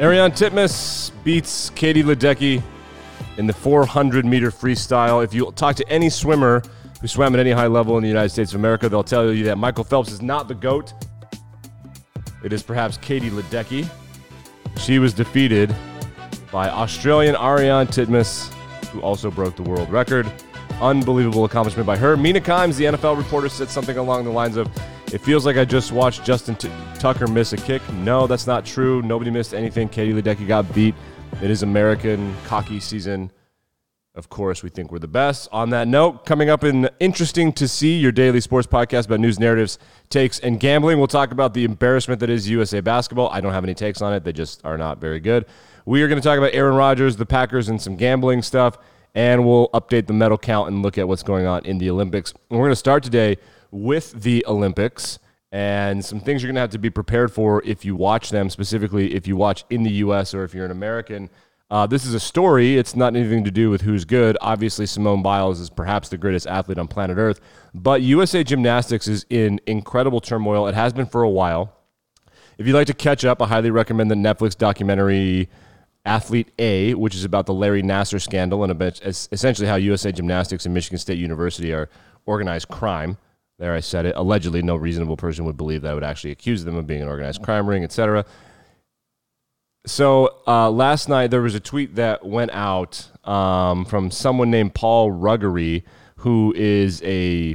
Ariarne Titmus beats Katie Ledecky in the 400 meter freestyle. If you talk to any swimmer who swam at any high level in the United States of America, they'll tell you that Michael Phelps is not the GOAT. It is perhaps Katie Ledecky. She was defeated by Australian Ariarne Titmus, who also broke the world record. Unbelievable accomplishment by her. Mina Kimes, the NFL reporter, said something along the lines of, it feels like I just watched Justin T- Tucker miss a kick. No, that's not true. Nobody missed anything. Katie Ledecky got beat. It is American cocky season. Of course, we think we're the best. On that note, coming up in Interesting to See, your daily sports podcast about news, narratives, takes, and gambling. We'll talk about the embarrassment that is USA basketball. I don't have any takes on it, they just are not very good. We are going to talk about Aaron Rodgers, the Packers, and some gambling stuff. And we'll update the medal count and look at what's going on in the Olympics. And we're going to start today with the Olympics and some things you're going to have to be prepared for if you watch them, specifically if you watch in the U.S. or if you're an American. Uh, this is a story. It's not anything to do with who's good. Obviously, Simone Biles is perhaps the greatest athlete on planet Earth, but USA Gymnastics is in incredible turmoil. It has been for a while. If you'd like to catch up, I highly recommend the Netflix documentary Athlete A, which is about the Larry Nassar scandal and essentially how USA Gymnastics and Michigan State University are organized crime. There, I said it. Allegedly, no reasonable person would believe that I would actually accuse them of being an organized crime ring, etc. So uh, last night there was a tweet that went out um, from someone named Paul Ruggery, who is a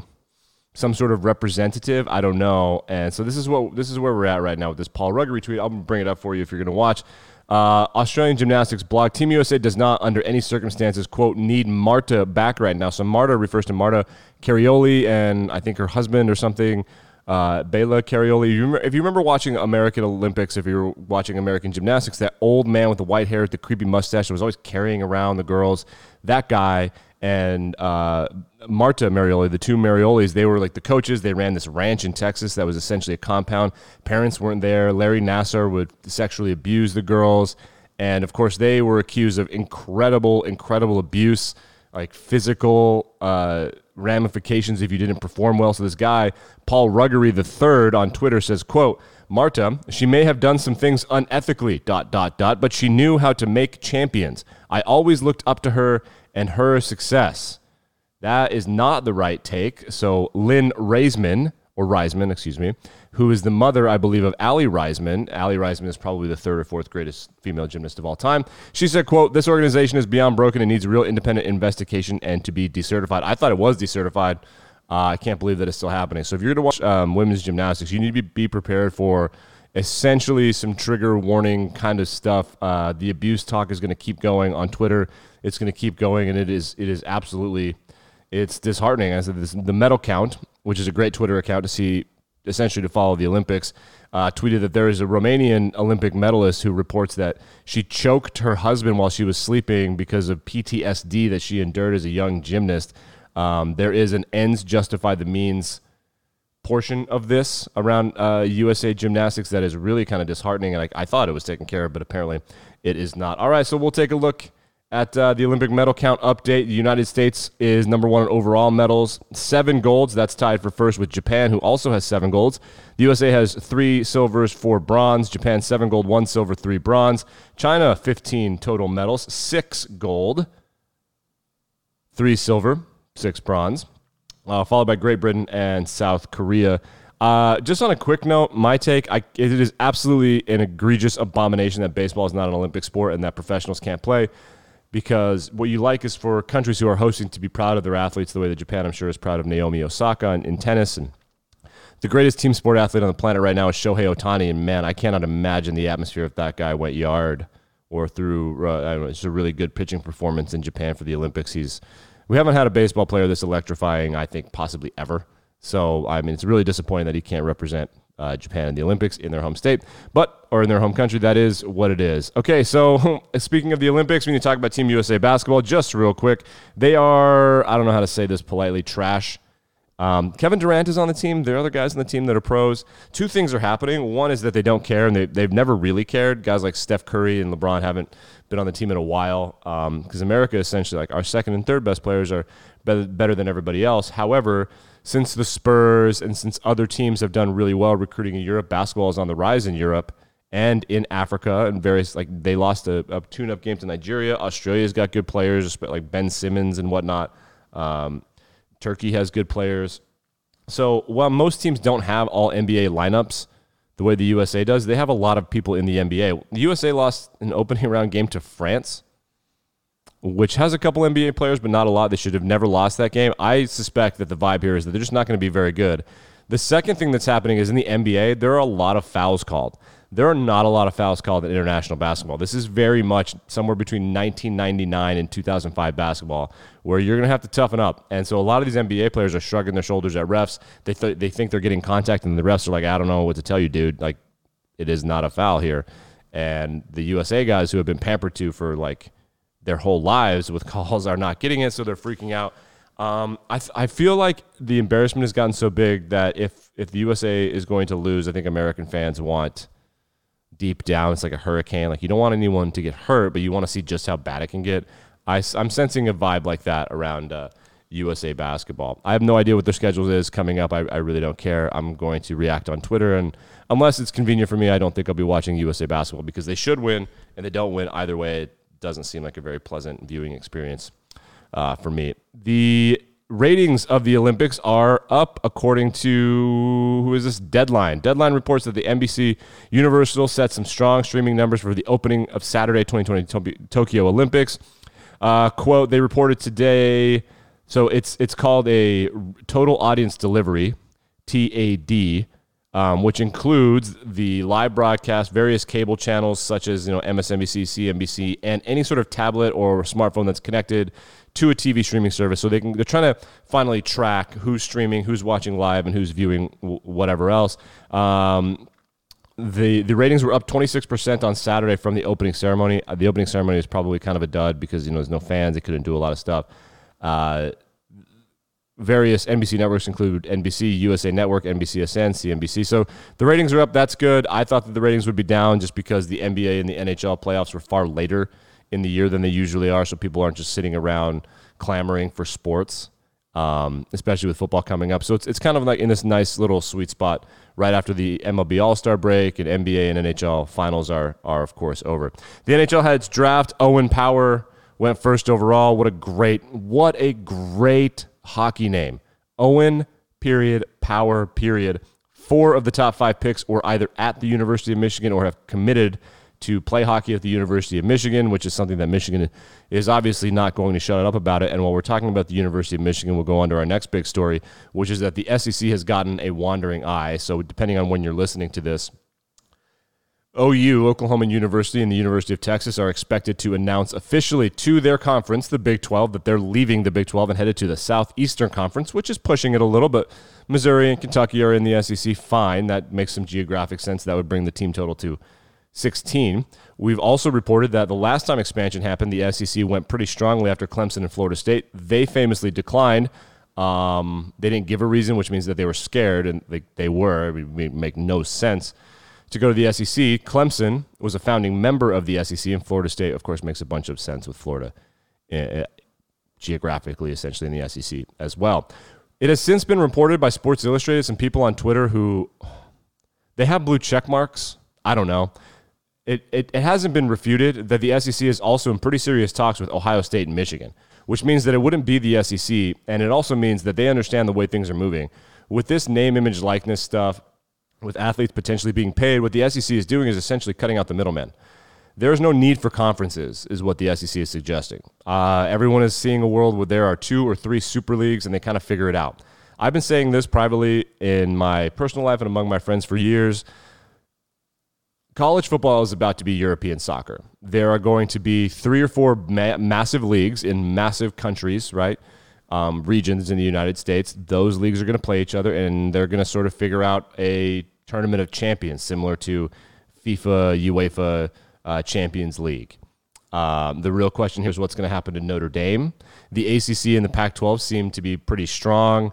some sort of representative. I don't know. And so this is what this is where we're at right now with this Paul Ruggery tweet. I'll bring it up for you if you're going to watch. Uh, Australian gymnastics blog Team USA does not, under any circumstances, quote, need Marta back right now. So Marta refers to Marta Karolyi and I think her husband or something, uh, Bela remember, if you remember watching American Olympics, if you were watching American gymnastics, that old man with the white hair, the creepy mustache, that was always carrying around the girls. That guy and uh, Marta Karolyi, the two Karolyis, they were like the coaches. They ran this ranch in Texas that was essentially a compound. Parents weren't there. Larry Nassar would sexually abuse the girls. And of course, they were accused of incredible, incredible abuse, like physical uh, ramifications if you didn't perform well. So this guy, Paul Ruggery III on Twitter says, quote, Marta, she may have done some things unethically, dot, dot, dot, but she knew how to make champions. I always looked up to her and her success. That is not the right take. So Lynn Reisman, or Reisman, excuse me, who is the mother, I believe, of Aly Raisman. Aly Raisman is probably the third or fourth greatest female gymnast of all time. She said, quote, this organization is beyond broken and needs real independent investigation and to be decertified. I thought it was decertified. Uh, I can't believe that it's still happening. So if you're going to watch um, women's gymnastics, you need to be, be prepared for essentially some trigger warning kind of stuff. Uh, the abuse talk is going to keep going on Twitter. It's going to keep going, and it is it is absolutely it's disheartening. I said this, the medal count, which is a great Twitter account to see essentially to follow the Olympics, uh, tweeted that there is a Romanian Olympic medalist who reports that she choked her husband while she was sleeping because of PTSD that she endured as a young gymnast. Um, there is an ends justify the means portion of this around uh, USA Gymnastics that is really kind of disheartening. And I, I, thought it was taken care of, but apparently it is not. All right, so we'll take a look at uh, the Olympic medal count update. The United States is number one in overall medals, seven golds. That's tied for first with Japan, who also has seven golds. The USA has three silvers, four bronze. Japan, seven gold, one silver, three bronze. China, 15 total medals, six gold, three silver, six bronze uh, followed by Great Britain and South Korea. Uh, just on a quick note, my take: I, it is absolutely an egregious abomination that baseball is not an Olympic sport and that professionals can't play. Because what you like is for countries who are hosting to be proud of their athletes, the way that Japan, I'm sure, is proud of Naomi Osaka in, in tennis, and the greatest team sport athlete on the planet right now is Shohei Ohtani. And man, I cannot imagine the atmosphere if that guy went yard or threw. Uh, I know, it's a really good pitching performance in Japan for the Olympics. He's we haven't had a baseball player this electrifying, I think, possibly ever. So, I mean, it's really disappointing that he can't represent uh, Japan in the Olympics in their home state, but or in their home country. That is what it is. Okay, so speaking of the Olympics, we need to talk about Team USA basketball just real quick. They are I don't know how to say this politely trash. Um, Kevin Durant is on the team. There are other guys on the team that are pros. Two things are happening. One is that they don't care, and they, they've never really cared. Guys like Steph Curry and LeBron haven't been on the team in a while because um, America essentially like our second and third best players are better, better than everybody else. However, since the Spurs and since other teams have done really well recruiting in Europe, basketball is on the rise in Europe. and in Africa and various like they lost a, a tune-up game to Nigeria. Australia's got good players like Ben Simmons and whatnot. Um, Turkey has good players. So while most teams don't have all NBA lineups the way the USA does, they have a lot of people in the NBA. The USA lost an opening round game to France, which has a couple NBA players, but not a lot. They should have never lost that game. I suspect that the vibe here is that they're just not going to be very good. The second thing that's happening is in the NBA, there are a lot of fouls called. There are not a lot of fouls called in international basketball. This is very much somewhere between 1999 and 2005 basketball, where you're going to have to toughen up. And so a lot of these NBA players are shrugging their shoulders at refs. They th- they think they're getting contact, and the refs are like, "I don't know what to tell you, dude. Like, it is not a foul here." And the USA guys who have been pampered to for like their whole lives with calls are not getting it, so they're freaking out. Um, I, th- I feel like the embarrassment has gotten so big that if if the USA is going to lose, I think American fans want deep down it's like a hurricane. Like you don't want anyone to get hurt, but you want to see just how bad it can get. I, I'm sensing a vibe like that around uh, USA basketball. I have no idea what their schedule is coming up. I, I really don't care. I'm going to react on Twitter, and unless it's convenient for me, I don't think I'll be watching USA basketball because they should win, and they don't win either way. Doesn't seem like a very pleasant viewing experience uh, for me. The ratings of the Olympics are up according to who is this? Deadline. Deadline reports that the NBC Universal set some strong streaming numbers for the opening of Saturday 2020 Tokyo Olympics. Uh, quote they reported today so it's it's called a total audience delivery TAD um, which includes the live broadcast, various cable channels such as you know MSNBC, CNBC, and any sort of tablet or smartphone that's connected to a TV streaming service. So they can they're trying to finally track who's streaming, who's watching live, and who's viewing whatever else. Um, the the ratings were up 26% on Saturday from the opening ceremony. Uh, the opening ceremony is probably kind of a dud because you know there's no fans. They couldn't do a lot of stuff. Uh, various NBC networks include NBC, USA Network, NBCSN, CNBC. So the ratings are up. That's good. I thought that the ratings would be down just because the NBA and the NHL playoffs were far later in the year than they usually are. So people aren't just sitting around clamoring for sports, um, especially with football coming up. So it's, it's kind of like in this nice little sweet spot right after the MLB All Star break and NBA and NHL finals are, are, of course, over. The NHL had its draft. Owen Power went first overall. What a great, what a great hockey name. Owen, period, Power, period. Four of the top five picks were either at the University of Michigan or have committed to play hockey at the University of Michigan, which is something that Michigan is obviously not going to shut up about it. And while we're talking about the University of Michigan, we'll go on to our next big story, which is that the SEC has gotten a wandering eye. So, depending on when you're listening to this, OU, Oklahoma University, and the University of Texas are expected to announce officially to their conference, the Big 12, that they're leaving the Big 12 and headed to the Southeastern Conference, which is pushing it a little, but Missouri and Kentucky are in the SEC. Fine. That makes some geographic sense. That would bring the team total to 16. We've also reported that the last time expansion happened, the SEC went pretty strongly after Clemson and Florida State. They famously declined. Um, they didn't give a reason, which means that they were scared, and they, they were. It would make no sense to go to the SEC. Clemson was a founding member of the SEC, and Florida State, of course, makes a bunch of sense with Florida uh, geographically, essentially, in the SEC as well. It has since been reported by Sports Illustrated, some people on Twitter who they have blue check marks. I don't know it, it, it hasn't been refuted that the SEC is also in pretty serious talks with Ohio State and Michigan, which means that it wouldn't be the SEC. And it also means that they understand the way things are moving. With this name, image, likeness stuff, with athletes potentially being paid, what the SEC is doing is essentially cutting out the middlemen. There is no need for conferences, is what the SEC is suggesting. Uh, everyone is seeing a world where there are two or three super leagues and they kind of figure it out. I've been saying this privately in my personal life and among my friends for years college football is about to be European soccer. There are going to be three or four ma- massive leagues in massive countries, right? Um, regions in the United States. Those leagues are going to play each other, and they're going to sort of figure out a tournament of champions, similar to FIFA, UEFA uh, Champions League. Um, the real question here is what's going to happen to Notre Dame. The ACC and the Pac 12 seem to be pretty strong.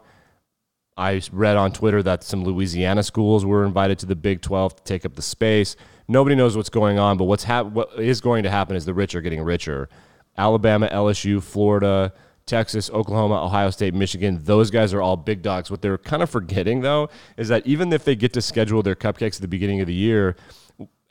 I read on Twitter that some Louisiana schools were invited to the Big 12 to take up the space. Nobody knows what's going on, but what's hap- what is going to happen is the rich are getting richer. Alabama, LSU, Florida, Texas, Oklahoma, Ohio State, Michigan, those guys are all big dogs. What they're kind of forgetting, though, is that even if they get to schedule their cupcakes at the beginning of the year,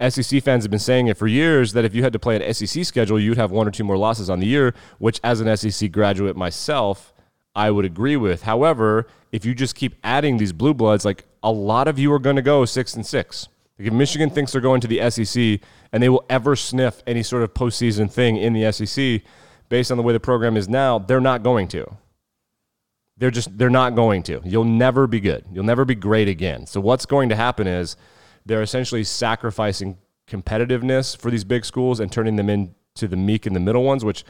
SEC fans have been saying it for years that if you had to play an SEC schedule, you'd have one or two more losses on the year, which as an SEC graduate myself, I would agree with. However, if you just keep adding these blue bloods, like a lot of you are going to go six and six. Like if Michigan thinks they're going to the SEC and they will ever sniff any sort of postseason thing in the SEC based on the way the program is now, they're not going to. They're just they're not going to. You'll never be good. You'll never be great again. So what's going to happen is they're essentially sacrificing competitiveness for these big schools and turning them into the meek and the middle ones, which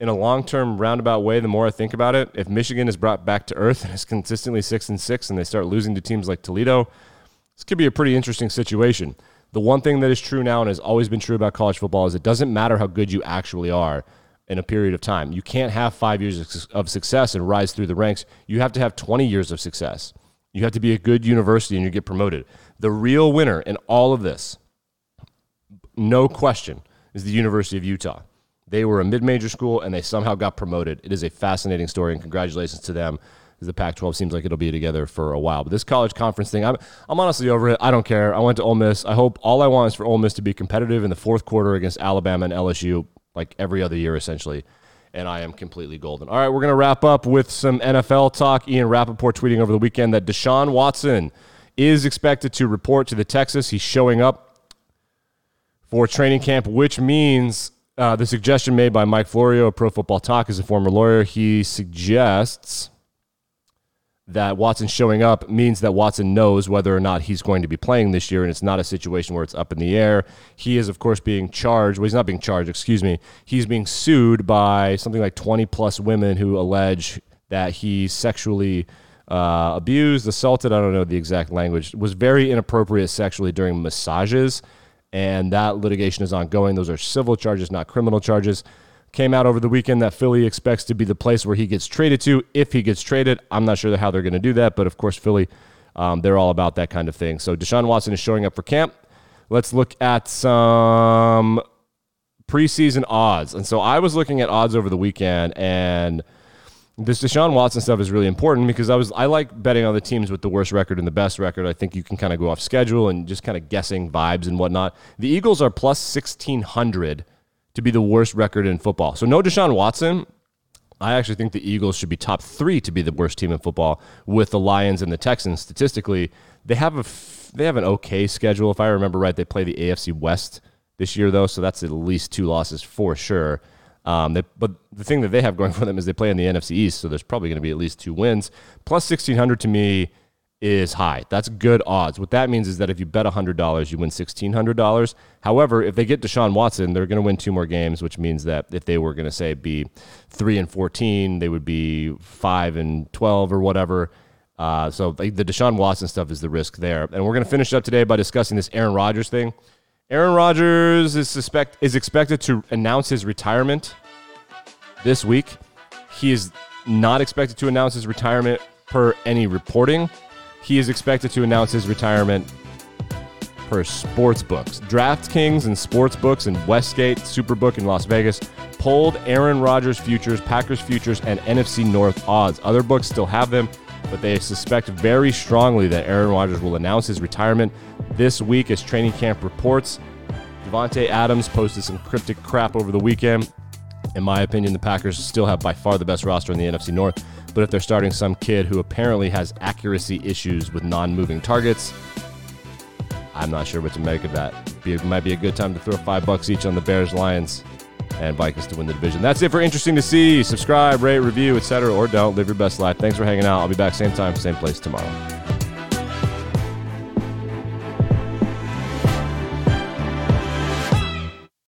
in a long-term roundabout way, the more I think about it, if Michigan is brought back to earth and is consistently six and six, and they start losing to teams like Toledo, this could be a pretty interesting situation. The one thing that is true now and has always been true about college football is it doesn't matter how good you actually are in a period of time. You can't have five years of success and rise through the ranks. You have to have 20 years of success. You have to be a good university and you get promoted. The real winner in all of this, no question, is the University of Utah. They were a mid major school and they somehow got promoted. It is a fascinating story, and congratulations to them. The Pac 12 seems like it'll be together for a while. But this college conference thing, I'm, I'm honestly over it. I don't care. I went to Ole Miss. I hope all I want is for Ole Miss to be competitive in the fourth quarter against Alabama and LSU, like every other year, essentially and I am completely golden. All right, we're going to wrap up with some NFL talk. Ian Rapoport tweeting over the weekend that Deshaun Watson is expected to report to the Texas. He's showing up for training camp, which means uh, the suggestion made by Mike Florio of Pro Football Talk is a former lawyer. He suggests that Watson showing up means that Watson knows whether or not he's going to be playing this year, and it's not a situation where it's up in the air. He is, of course, being charged. Well, he's not being charged, excuse me. He's being sued by something like 20 plus women who allege that he sexually uh, abused, assaulted, I don't know the exact language, was very inappropriate sexually during massages and that litigation is ongoing. Those are civil charges, not criminal charges. Came out over the weekend that Philly expects to be the place where he gets traded to if he gets traded. I'm not sure how they're going to do that, but of course, Philly, um, they're all about that kind of thing. So Deshaun Watson is showing up for camp. Let's look at some preseason odds. And so I was looking at odds over the weekend and – this Deshaun Watson stuff is really important because I was I like betting on the teams with the worst record and the best record. I think you can kind of go off schedule and just kind of guessing vibes and whatnot. The Eagles are plus sixteen hundred to be the worst record in football. So no Deshaun Watson. I actually think the Eagles should be top three to be the worst team in football with the Lions and the Texans. Statistically, they have a they have an okay schedule. If I remember right, they play the AFC West this year though, so that's at least two losses for sure. Um, they, but the thing that they have going for them is they play in the NFC East, so there's probably going to be at least two wins. Plus 1600 to me is high. That's good odds. What that means is that if you bet $100, you win $1,600. However, if they get Deshaun Watson, they're going to win two more games, which means that if they were going to say be 3 and 14, they would be 5 and 12 or whatever. Uh, so the Deshaun Watson stuff is the risk there. And we're going to finish up today by discussing this Aaron Rodgers thing. Aaron Rodgers is suspect is expected to announce his retirement this week. He is not expected to announce his retirement per any reporting. He is expected to announce his retirement per sports books. DraftKings and sports books in Westgate, Superbook in Las Vegas pulled Aaron Rodgers futures, Packers futures, and NFC North odds. Other books still have them, but they suspect very strongly that Aaron Rodgers will announce his retirement this week as training camp reports. Davante Adams posted some cryptic crap over the weekend. In my opinion, the Packers still have by far the best roster in the NFC North. But if they're starting some kid who apparently has accuracy issues with non moving targets, I'm not sure what to make of that. It might be a good time to throw five bucks each on the Bears, Lions, and Vikings to win the division. That's it for interesting to see. Subscribe, rate, review, etc., or don't. Live your best life. Thanks for hanging out. I'll be back same time, same place tomorrow.